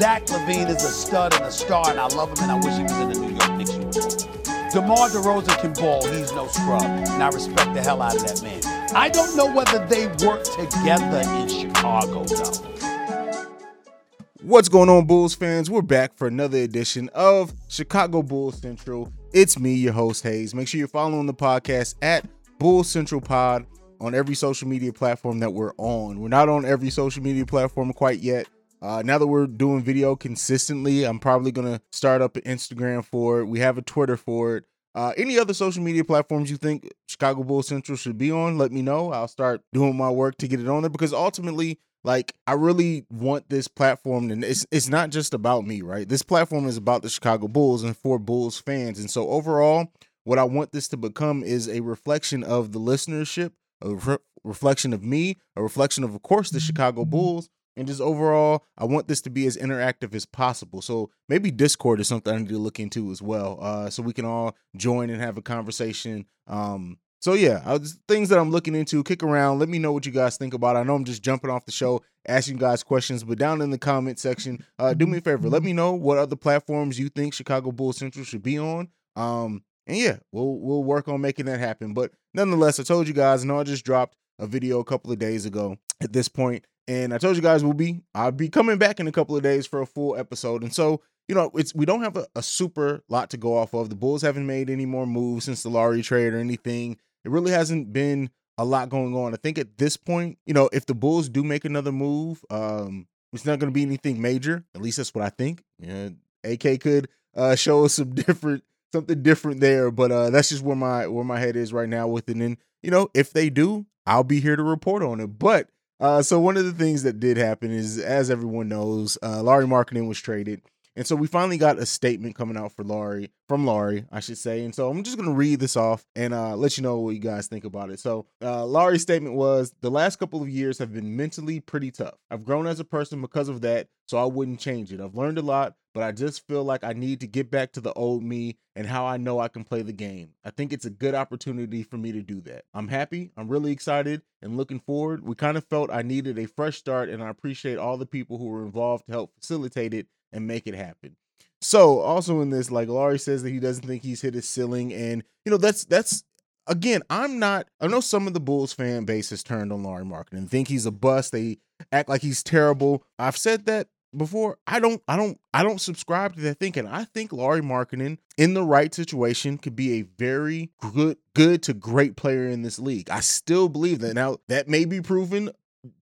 Zach LaVine is a stud and a star, and I love him, and I wish he was in the New York Knicks uniform. DeMar DeRozan can ball. He's no scrub. And I respect the hell out of that man. I don't know whether they work together in Chicago, though. What's going on, Bulls fans? We're back for another edition of Chicago Bulls Central. It's me, your host, Hayes. Make sure you're following the podcast at Bulls Central Pod on every social media platform that we're on. We're not on every social media platform quite yet. Uh, now that we're doing video consistently, I'm probably gonna start up an Instagram for it. We have a Twitter for it. Uh, any other social media platforms you think Chicago Bulls Central should be on? Let me know. I'll start doing my work to get it on there because ultimately, like, I really want this platform, and it's it's not just about me, right? This platform is about the Chicago Bulls and for Bulls fans, and so overall, what I want this to become is a reflection of the listenership, a re- reflection of me, a reflection of, of course, the Chicago Bulls and just overall, I want this to be as interactive as possible. So maybe Discord is something I need to look into as well, uh, so we can all join and have a conversation. Um, so yeah, was, things that I'm looking into. Kick around. Let me know what you guys think about. I know I'm just jumping off the show, asking you guys questions, but down in the comment section, uh, do me a favor. Let me know what other platforms you think Chicago Bulls Central should be on. Um, and yeah, we'll we'll work on making that happen. But nonetheless, I told you guys, I know I just dropped a video a couple of days ago. At this point, and I told you guys we'll be I'll be coming back in a couple of days for a full episode. And so, you know, it's we don't have a, a super lot to go off of. The Bulls haven't made any more moves since the Lauri trade or anything. It really hasn't been a lot going on. I think at this point, you know, if the Bulls do make another move, um, it's not going to be anything major. At least that's what I think. Yeah, AK could uh, show us some different something different there, but uh, that's just where my where my head is right now with it. And you know, if they do, I'll be here to report on it. But uh, so one of the things that did happen is, as everyone knows, uh, Lauri Markkanen was traded, and so we finally got a statement coming out for Lauri from Lauri, I should say. And so I'm just gonna read this off and uh, let you know what you guys think about it. So uh, statement was: "The last couple of years have been mentally pretty tough. I've grown as a person because of that, so I wouldn't change it. I've learned a lot, but I just feel like I need to get back to the old me and how I know I can play the game. I think it's a good opportunity for me to do that. I'm happy, I'm really excited, and looking forward. We kind of felt I needed a fresh start, and I appreciate all the people who were involved to help facilitate it and make it happen. So, also in this, like Lauri says that he doesn't think he's hit his ceiling, and you know that's that's again, I'm not. I know some of the Bulls fan base has turned on Lauri Markkanen and think he's a bust. They act like he's terrible. I've said that before i don't i don't i don't subscribe to that thinking. I think Lauri Markkanen in the right situation could be a very good good to great player in this league. I still believe that. Now that may be proven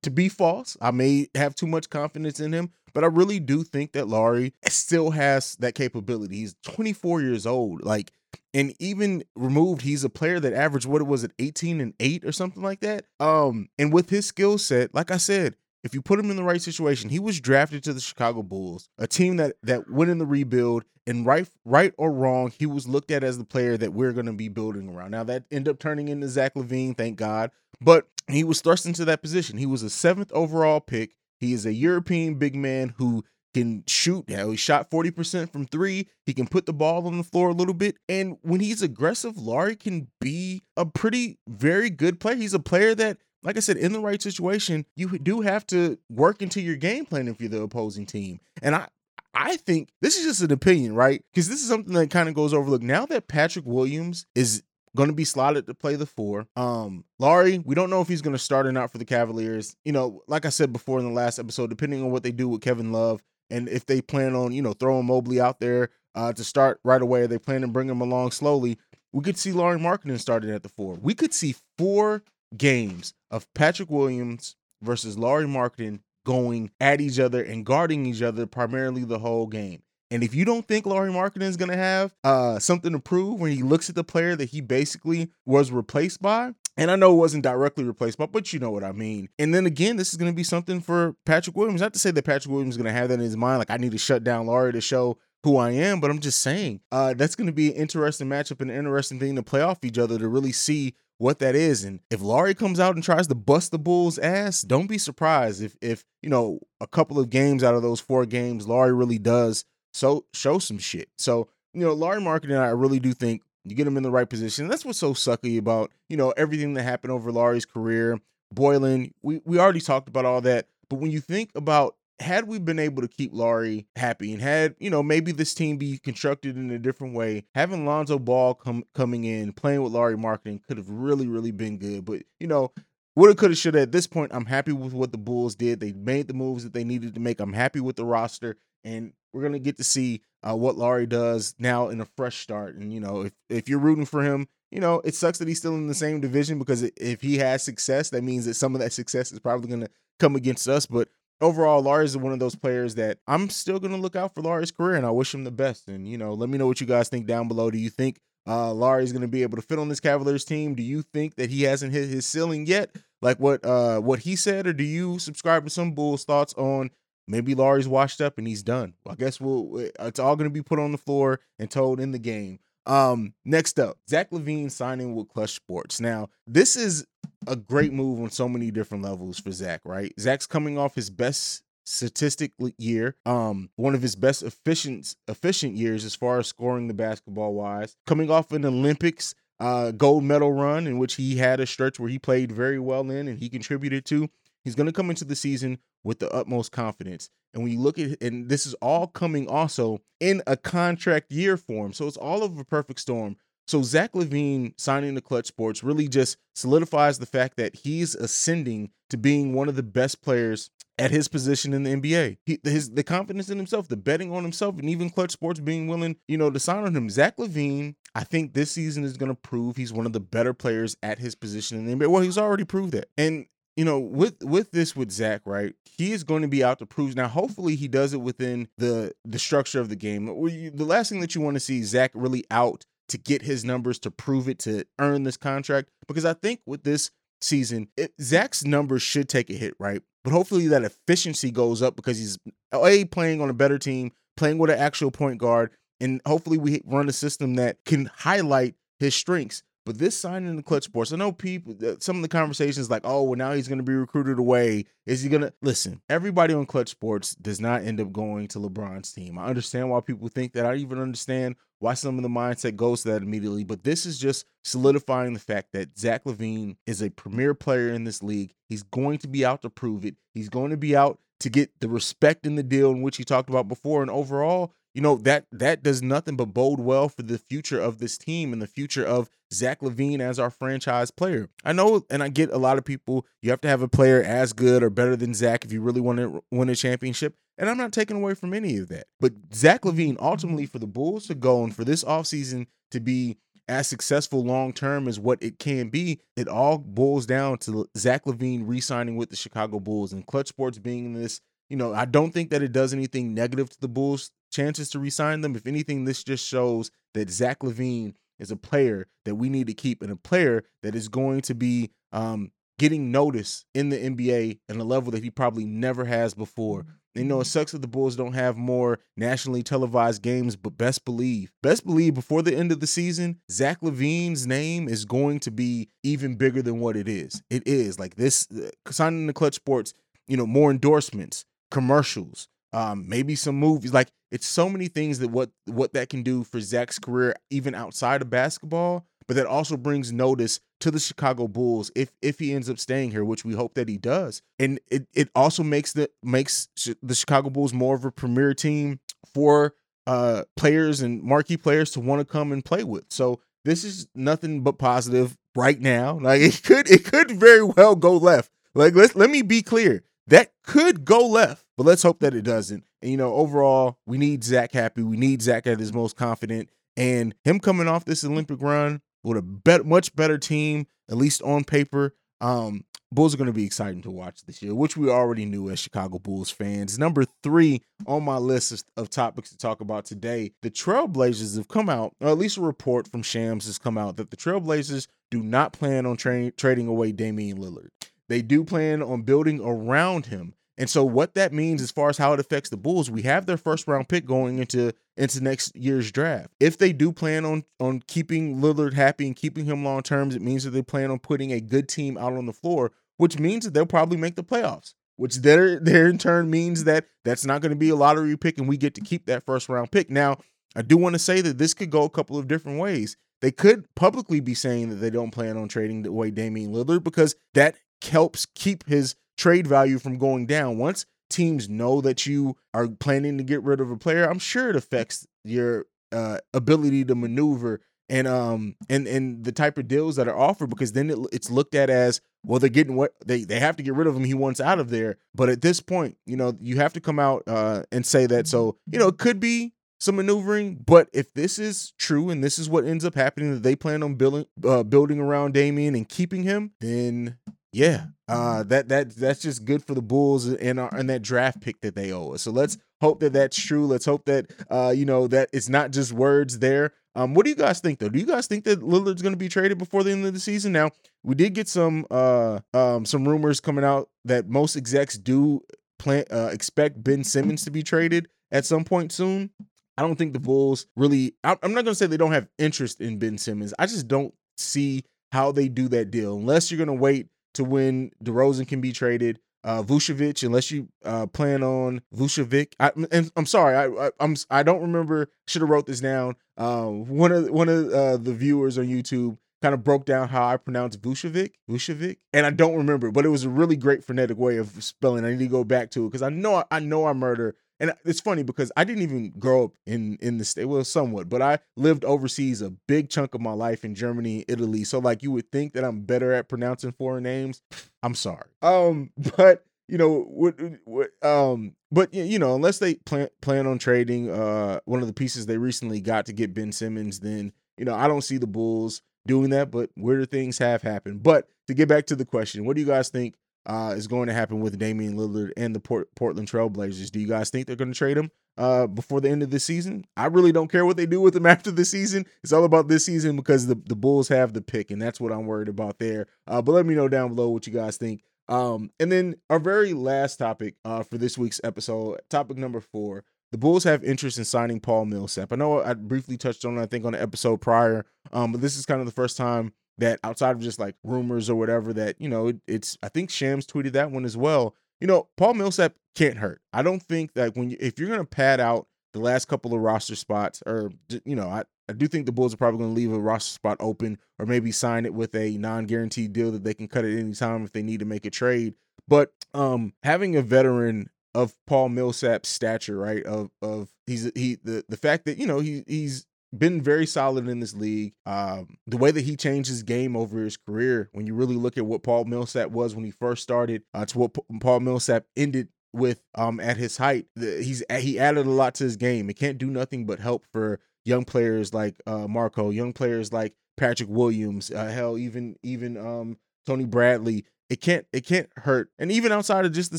to be false. I may have too much confidence in him but i really do think that Lauri still has that capability. He's 24 years old like and even removed he's a player that averaged what it was at 18 and 8 or something like that. Um and with his skill set like i said if you put him in the right situation, he was drafted to the Chicago Bulls, a team that that went in the rebuild, and right right or wrong, he was looked at as the player that we're going to be building around. Now that ended up turning into Zach LaVine, thank God, but he was thrust into that position. He was a seventh overall pick. He is a European big man who can shoot. Yeah, he shot 40% from three. He can put the ball on the floor a little bit. And when he's aggressive, Lauri can be a pretty, very good player. He's a player that like I said, in the right situation, you do have to work into your game plan if you're the opposing team. And I, I think this is just an opinion, right? Because this is something that kind of goes overlooked. Now that Patrick Williams is going to be slotted to play the four, um, Lauri, we don't know if he's going to start or not for the Cavaliers. You know, like I said before in the last episode, depending on what they do with Kevin Love and if they plan on, you know, throwing Mobley out there uh, to start right away, they plan to bring him along slowly. We could see Lauri Markkanen starting at the four. We could see four games of Patrick Williams versus Lauri Markkanen going at each other and guarding each other primarily the whole game. And if you don't think Lauri Markkanen is going to have uh, something to prove when he looks at the player that he basically was replaced by, and I know it wasn't directly replaced by, but you know what I mean. And then again, this is going to be something for Patrick Williams. Not to say that Patrick Williams is going to have that in his mind, like I need to shut down Lauri to show who I am, but I'm just saying uh, that's going to be an interesting matchup and an interesting thing to play off each other to really see what that is. And if Lauri comes out and tries to bust the Bulls' ass, don't be surprised if if you know a couple of games out of those four games, Lauri really does so show some shit. So you know, Lauri Markkanen, I really do think you get him in the right position. That's what's so sucky about you know everything that happened over Lauri's career. Boylen, we we already talked about all that, but when you think about had we been able to keep Lauri happy and had, you know, maybe this team be constructed in a different way, having Lonzo Ball come coming in, playing with Lauri Markkanen could have really, really been good. But, you know, woulda, coulda, shoulda. At this point, I'm happy with what the Bulls did. They made the moves that they needed to make. I'm happy with the roster, and we're gonna get to see uh, what Lauri does now in a fresh start. And you know, if if you're rooting for him, you know, it sucks that he's still in the same division because if he has success, that means that some of that success is probably gonna come against us. But overall, Lauri is one of those players that I'm still going to look out for Lauri's career, and I wish him the best. And you know, let me know what you guys think down below. Do you think uh, Lauri is going to be able to fit on this Cavaliers team? Do you think that he hasn't hit his ceiling yet, like what uh, what he said, or do you subscribe to some Bulls thoughts on? Maybe Lauri's washed up and he's done. I guess we'll it's all going to be put on the floor and told in the game. Um, next up, Zach LaVine signing with Clutch Sports. Now, this is a great move on so many different levels for Zach, right? Zach's coming off his best statistic year, um, one of his best efficient efficient years as far as scoring the basketball wise. Coming off an Olympics uh, gold medal run in which he had a stretch where he played very well in and he contributed to. He's going to come into the season with the utmost confidence. And when you look at and this is all coming also in a contract year form. So it's all of a perfect storm. So Zach LaVine signing the Clutch Sports really just solidifies the fact that he's ascending to being one of the best players at his position in the NBA. He, his the confidence in himself, the betting on himself, and even Clutch Sports being willing, you know, to sign on him. Zach LaVine, I think this season is going to prove he's one of the better players at his position in the NBA. Well, he's already proved that, and you know, with with this with Zach, right? He is going to be out to prove. Now, hopefully, he does it within the the structure of the game. The last thing that you want to see Zach really out to get his numbers to prove it to earn this contract, because I think with this season, it, Zach's numbers should take a hit, right? But hopefully, that efficiency goes up because he's a playing on a better team, playing with an actual point guard, and hopefully, we run a system that can highlight his strengths. But this signing the clutch sports, I know people, uh, some of the conversations like, oh, well, now he's going to be recruited away. Is he going to listen? Everybody on clutch sports does not end up going to LeBron's team. I understand why people think that. I even understand why some of the mindset goes to that immediately. But this is just solidifying the fact that Zach LaVine is a premier player in this league. He's going to be out to prove it. He's going to be out to get the respect in the deal in which he talked about before. And overall, you know that that does nothing but bode well for the future of this team and the future of Zach LaVine as our franchise player. I know, and I get a lot of people. You have to have a player as good or better than Zach if you really want to win a championship. And I'm not taking away from any of that. But Zach LaVine, ultimately, for the Bulls to go and for this offseason to be as successful long term as what it can be, it all boils down to Zach LaVine re signing with the Chicago Bulls and Clutch Sports being in this. You know, I don't think that it does anything negative to the Bulls chances to resign them. If anything, this just shows that Zach LaVine is a player that we need to keep and a player that is going to be um, getting notice in the NBA at a level that he probably never has before. You know, it sucks that the Bulls don't have more nationally televised games, but best believe, best believe before the end of the season, Zach LaVine's name is going to be even bigger than what it is. It is like this uh, signing the Clutch Sports, you know, more endorsements, commercials, um, maybe some movies. Like it's so many things that what what that can do for Zach's career, even outside of basketball. But that also brings notice to the Chicago Bulls if if he ends up staying here, which we hope that he does. And it it also makes the makes the Chicago Bulls more of a premier team for uh players and marquee players to want to come and play with. So this is nothing but positive right now. Like it could it could very well go left. Like let's let me be clear. That could go left, but let's hope that it doesn't. And, you know, overall, we need Zach happy. We need Zach at his most confident. And him coming off this Olympic run with a bet, much better team, at least on paper, um, Bulls are going to be exciting to watch this year, which we already knew as Chicago Bulls fans. Number three on my list of, topics to talk about today the Trailblazers have come out, or at least a report from Shams has come out, that the Trailblazers do not plan on tra- trading away Damian Lillard. They do plan on building around him. And so what that means as far as how it affects the Bulls, we have their first round pick going into into next year's draft. If they do plan on on keeping Lillard happy and keeping him long terms, it means that they plan on putting a good team out on the floor, which means that they'll probably make the playoffs. Which there there in turn means that that's not going to be a lottery pick and we get to keep that first round pick. Now, I do want to say that this could go a couple of different ways. They could publicly be saying that they don't plan on trading away Damian Lillard because that helps keep his trade value from going down. Once teams know that you are planning to get rid of a player, I'm sure it affects your uh, ability to maneuver and um and and the type of deals that are offered because then it, it's looked at as well they're getting what they they have to get rid of him. He wants out of there. But at this point you know you have to come out uh and say that. So you know it could be some maneuvering but if this is true and this is what ends up happening that they plan on building uh, building around Damian and keeping him then yeah, uh, that that that's just good for the Bulls and our, and that draft pick that they owe us. So let's hope that that's true. Let's hope that uh, you know that it's not just words there. Um, what do you guys think though? Do you guys think that Lillard's going to be traded before the end of the season? Now we did get some uh um some rumors coming out that most execs do plan uh, expect Ben Simmons to be traded at some point soon. I don't think the Bulls really. I'm not going to say they don't have interest in Ben Simmons. I just don't see how they do that deal unless you're going to wait to when DeRozan can be traded. Uh, Vucevic, unless you uh, plan on Vucevic, I, and I'm sorry, I, I I'm I don't remember. Should have wrote this down. Uh, one of one of uh, the viewers on YouTube kind of broke down how I pronounce Vucevic, Vucevic, and I don't remember, but it was a really great phonetic way of spelling. I need to go back to it because I know I know I murder and it's funny because I didn't even grow up in in the state, well, somewhat, but I lived overseas a big chunk of my life in Germany, Italy. So like you would think that I'm better at pronouncing foreign names. I'm sorry. Um, but you know what, what um but you know unless they plan plan on trading uh one of the pieces they recently got to get Ben Simmons then you know I don't see the Bulls doing that but weirder things have happened but to get back to the question what do you guys think uh, is going to happen with Damian Lillard and the Port- Portland Trailblazers. Do you guys think they're going to trade him uh, before the end of the season? I really don't care what they do with him after the season. It's all about this season because the, the Bulls have the pick, and that's what I'm worried about there. Uh, but let me know down below what you guys think. Um, and then our very last topic uh, for this week's episode, topic number four. The Bulls have interest in signing Paul Millsap. I know I briefly touched on it, I think, on the episode prior, um, but this is kind of the first time that outside of just like rumors or whatever that you know it, it's i think shams tweeted that one as well you know paul millsap can't hurt i don't think that when you if you're going to pad out the last couple of roster spots or you know i, I do think the bulls are probably going to leave a roster spot open or maybe sign it with a non-guaranteed deal that they can cut at any time if they need to make a trade but um having a veteran of Paul Millsap's stature, right? Of of he's he the the fact that you know he he's been very solid in this league. Um, the way that he changed his game over his career, when you really look at what Paul Millsap was when he first started, uh, to what Paul Millsap ended with um, at his height, the, he's he added a lot to his game. It can't do nothing but help for young players like uh, Marko, young players like Patrick Williams, uh, hell, even even um, Tony Bradley. It can't it can't hurt, and even outside of just the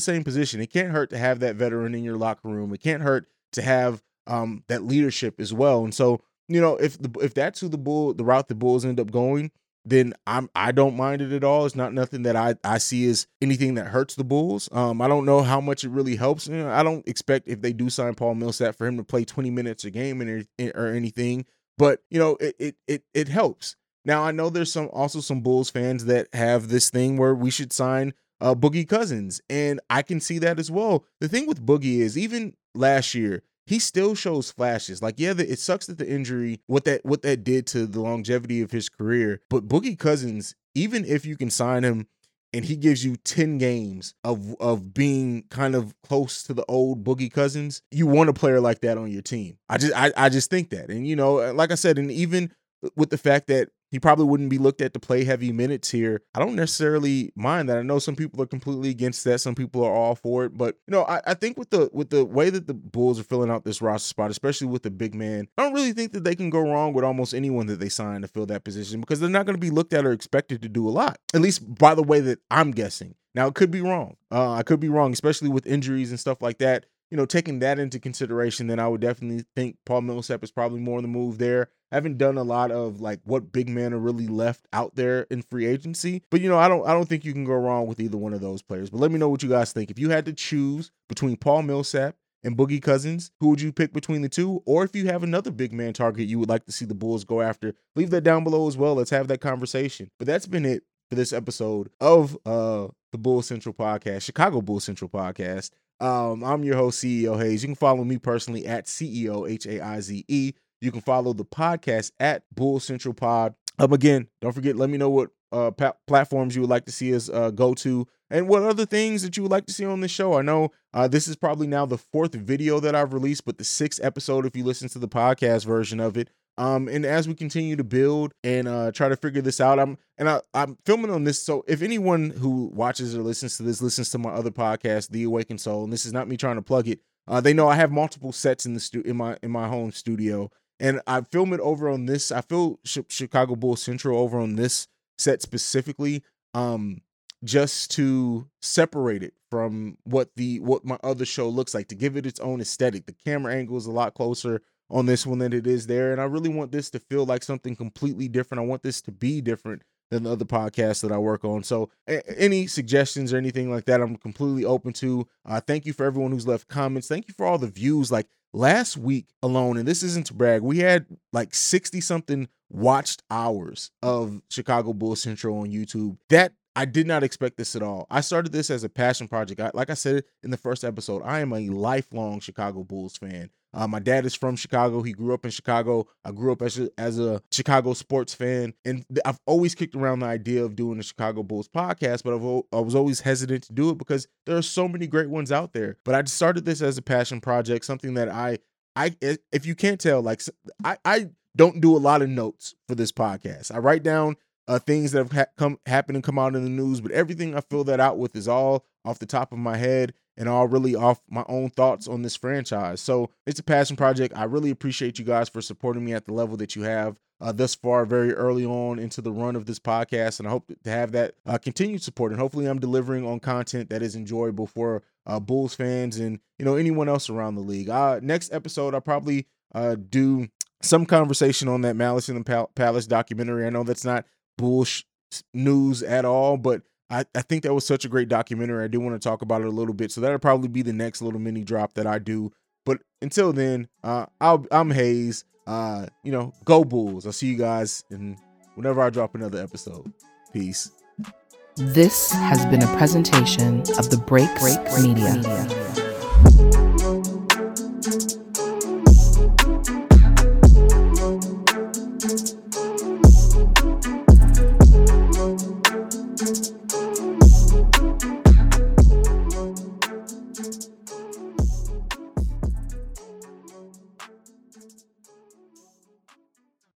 same position, it can't hurt to have that veteran in your locker room. It can't hurt to have um, that leadership as well. And so you know, if the if that's who the bull the route the Bulls end up going, then I'm I don't mind it at all. It's not nothing that I I see as anything that hurts the Bulls. Um, I don't know how much it really helps. You know, I don't expect if they do sign Paul Millsap for him to play 20 minutes a game and or anything, but you know, it it it, it helps. Now I know there's some also some Bulls fans that have this thing where we should sign uh, Boogie Cousins, and I can see that as well. The thing with Boogie is even last year he still shows flashes. Like, yeah, it sucks that the injury, what that what that did to the longevity of his career. But Boogie Cousins, even if you can sign him and he gives you 10 games of of being kind of close to the old Boogie Cousins, you want a player like that on your team. I just I, I just think that. And you know, like I said, and even with the fact that he probably wouldn't be looked at to play heavy minutes here. I don't necessarily mind that. I know some people are completely against that. Some people are all for it. But you know, I, I think with the with the way that the Bulls are filling out this roster spot, especially with the big man, I don't really think that they can go wrong with almost anyone that they sign to fill that position because they're not going to be looked at or expected to do a lot. At least by the way that I'm guessing. Now it could be wrong. Uh, I could be wrong, especially with injuries and stuff like that you know, taking that into consideration, then I would definitely think Paul Millsap is probably more on the move there. Haven't done a lot of like what big men are really left out there in free agency, but you know, I don't I don't think you can go wrong with either one of those players. But let me know what you guys think. If you had to choose between Paul Millsap and Boogie Cousins, who would you pick between the two? Or if you have another big man target you would like to see the Bulls go after, leave that down below as well. Let's have that conversation. But that's been it for this episode of uh the Bull Central podcast, Chicago Bull Central podcast. Um, I'm your host, CEO Hayes. You can follow me personally at CEO H A I Z E. You can follow the podcast at Bull Central Pod. Um, again, don't forget, let me know what uh, pa- platforms you would like to see us uh, go to, and what other things that you would like to see on this show. I know uh, this is probably now the fourth video that I've released, but the sixth episode if you listen to the podcast version of it. Um, and as we continue to build and uh, try to figure this out, I'm and I, I'm filming on this. So if anyone who watches or listens to this listens to my other podcast, The Awakened Soul, and this is not me trying to plug it, uh, they know I have multiple sets in the stu- in my in my home studio, and I film it over on this. I Sh- Chicago Bull Central over on this set specifically, um, just to separate it from what the what my other show looks like, to give it its own aesthetic. The camera angle is a lot closer on this one than it is there. And I really want this to feel like something completely different. I want this to be different than the other podcasts that I work on. So, a- any suggestions or anything like that, I'm completely open to. Uh, thank you for everyone who's left comments. Thank you for all the views. Like last week alone, and this isn't to brag, we had like 60 something watched hours of Chicago Bull Central on YouTube. That I did not expect this at all. I started this as a passion project. I, like I said in the first episode, I am a lifelong Chicago Bulls fan. Uh, my dad is from Chicago. He grew up in Chicago. I grew up as a, as a Chicago sports fan, and I've always kicked around the idea of doing the Chicago Bulls podcast, but I've, was always hesitant to do it because there are so many great ones out there. But I started this as a passion project, something that I I if you can't tell, like I I don't do a lot of notes for this podcast. I write down uh, things that have ha- come happen and come out in the news, but everything I fill that out with is all off the top of my head and all really off my own thoughts on this franchise. So it's a passion project. I really appreciate you guys for supporting me at the level that you have uh, thus far, very early on into the run of this podcast, and I hope to have that uh, continued support. And hopefully, I'm delivering on content that is enjoyable for uh, Bulls fans and you know anyone else around the league. Uh, next episode, I'll probably uh, do some conversation on that Malice in the Pal- Palace documentary. I know that's not Bulls news at all, but I, I think that was such a great documentary. I do want to talk about it a little bit. So that'll probably be the next little mini drop that I do. But until then, uh, I'll, I'm Hayes. Uh, you know, go Bulls. I'll see you guys in whenever I drop another episode. Peace. This has been a presentation of the Break Break Media.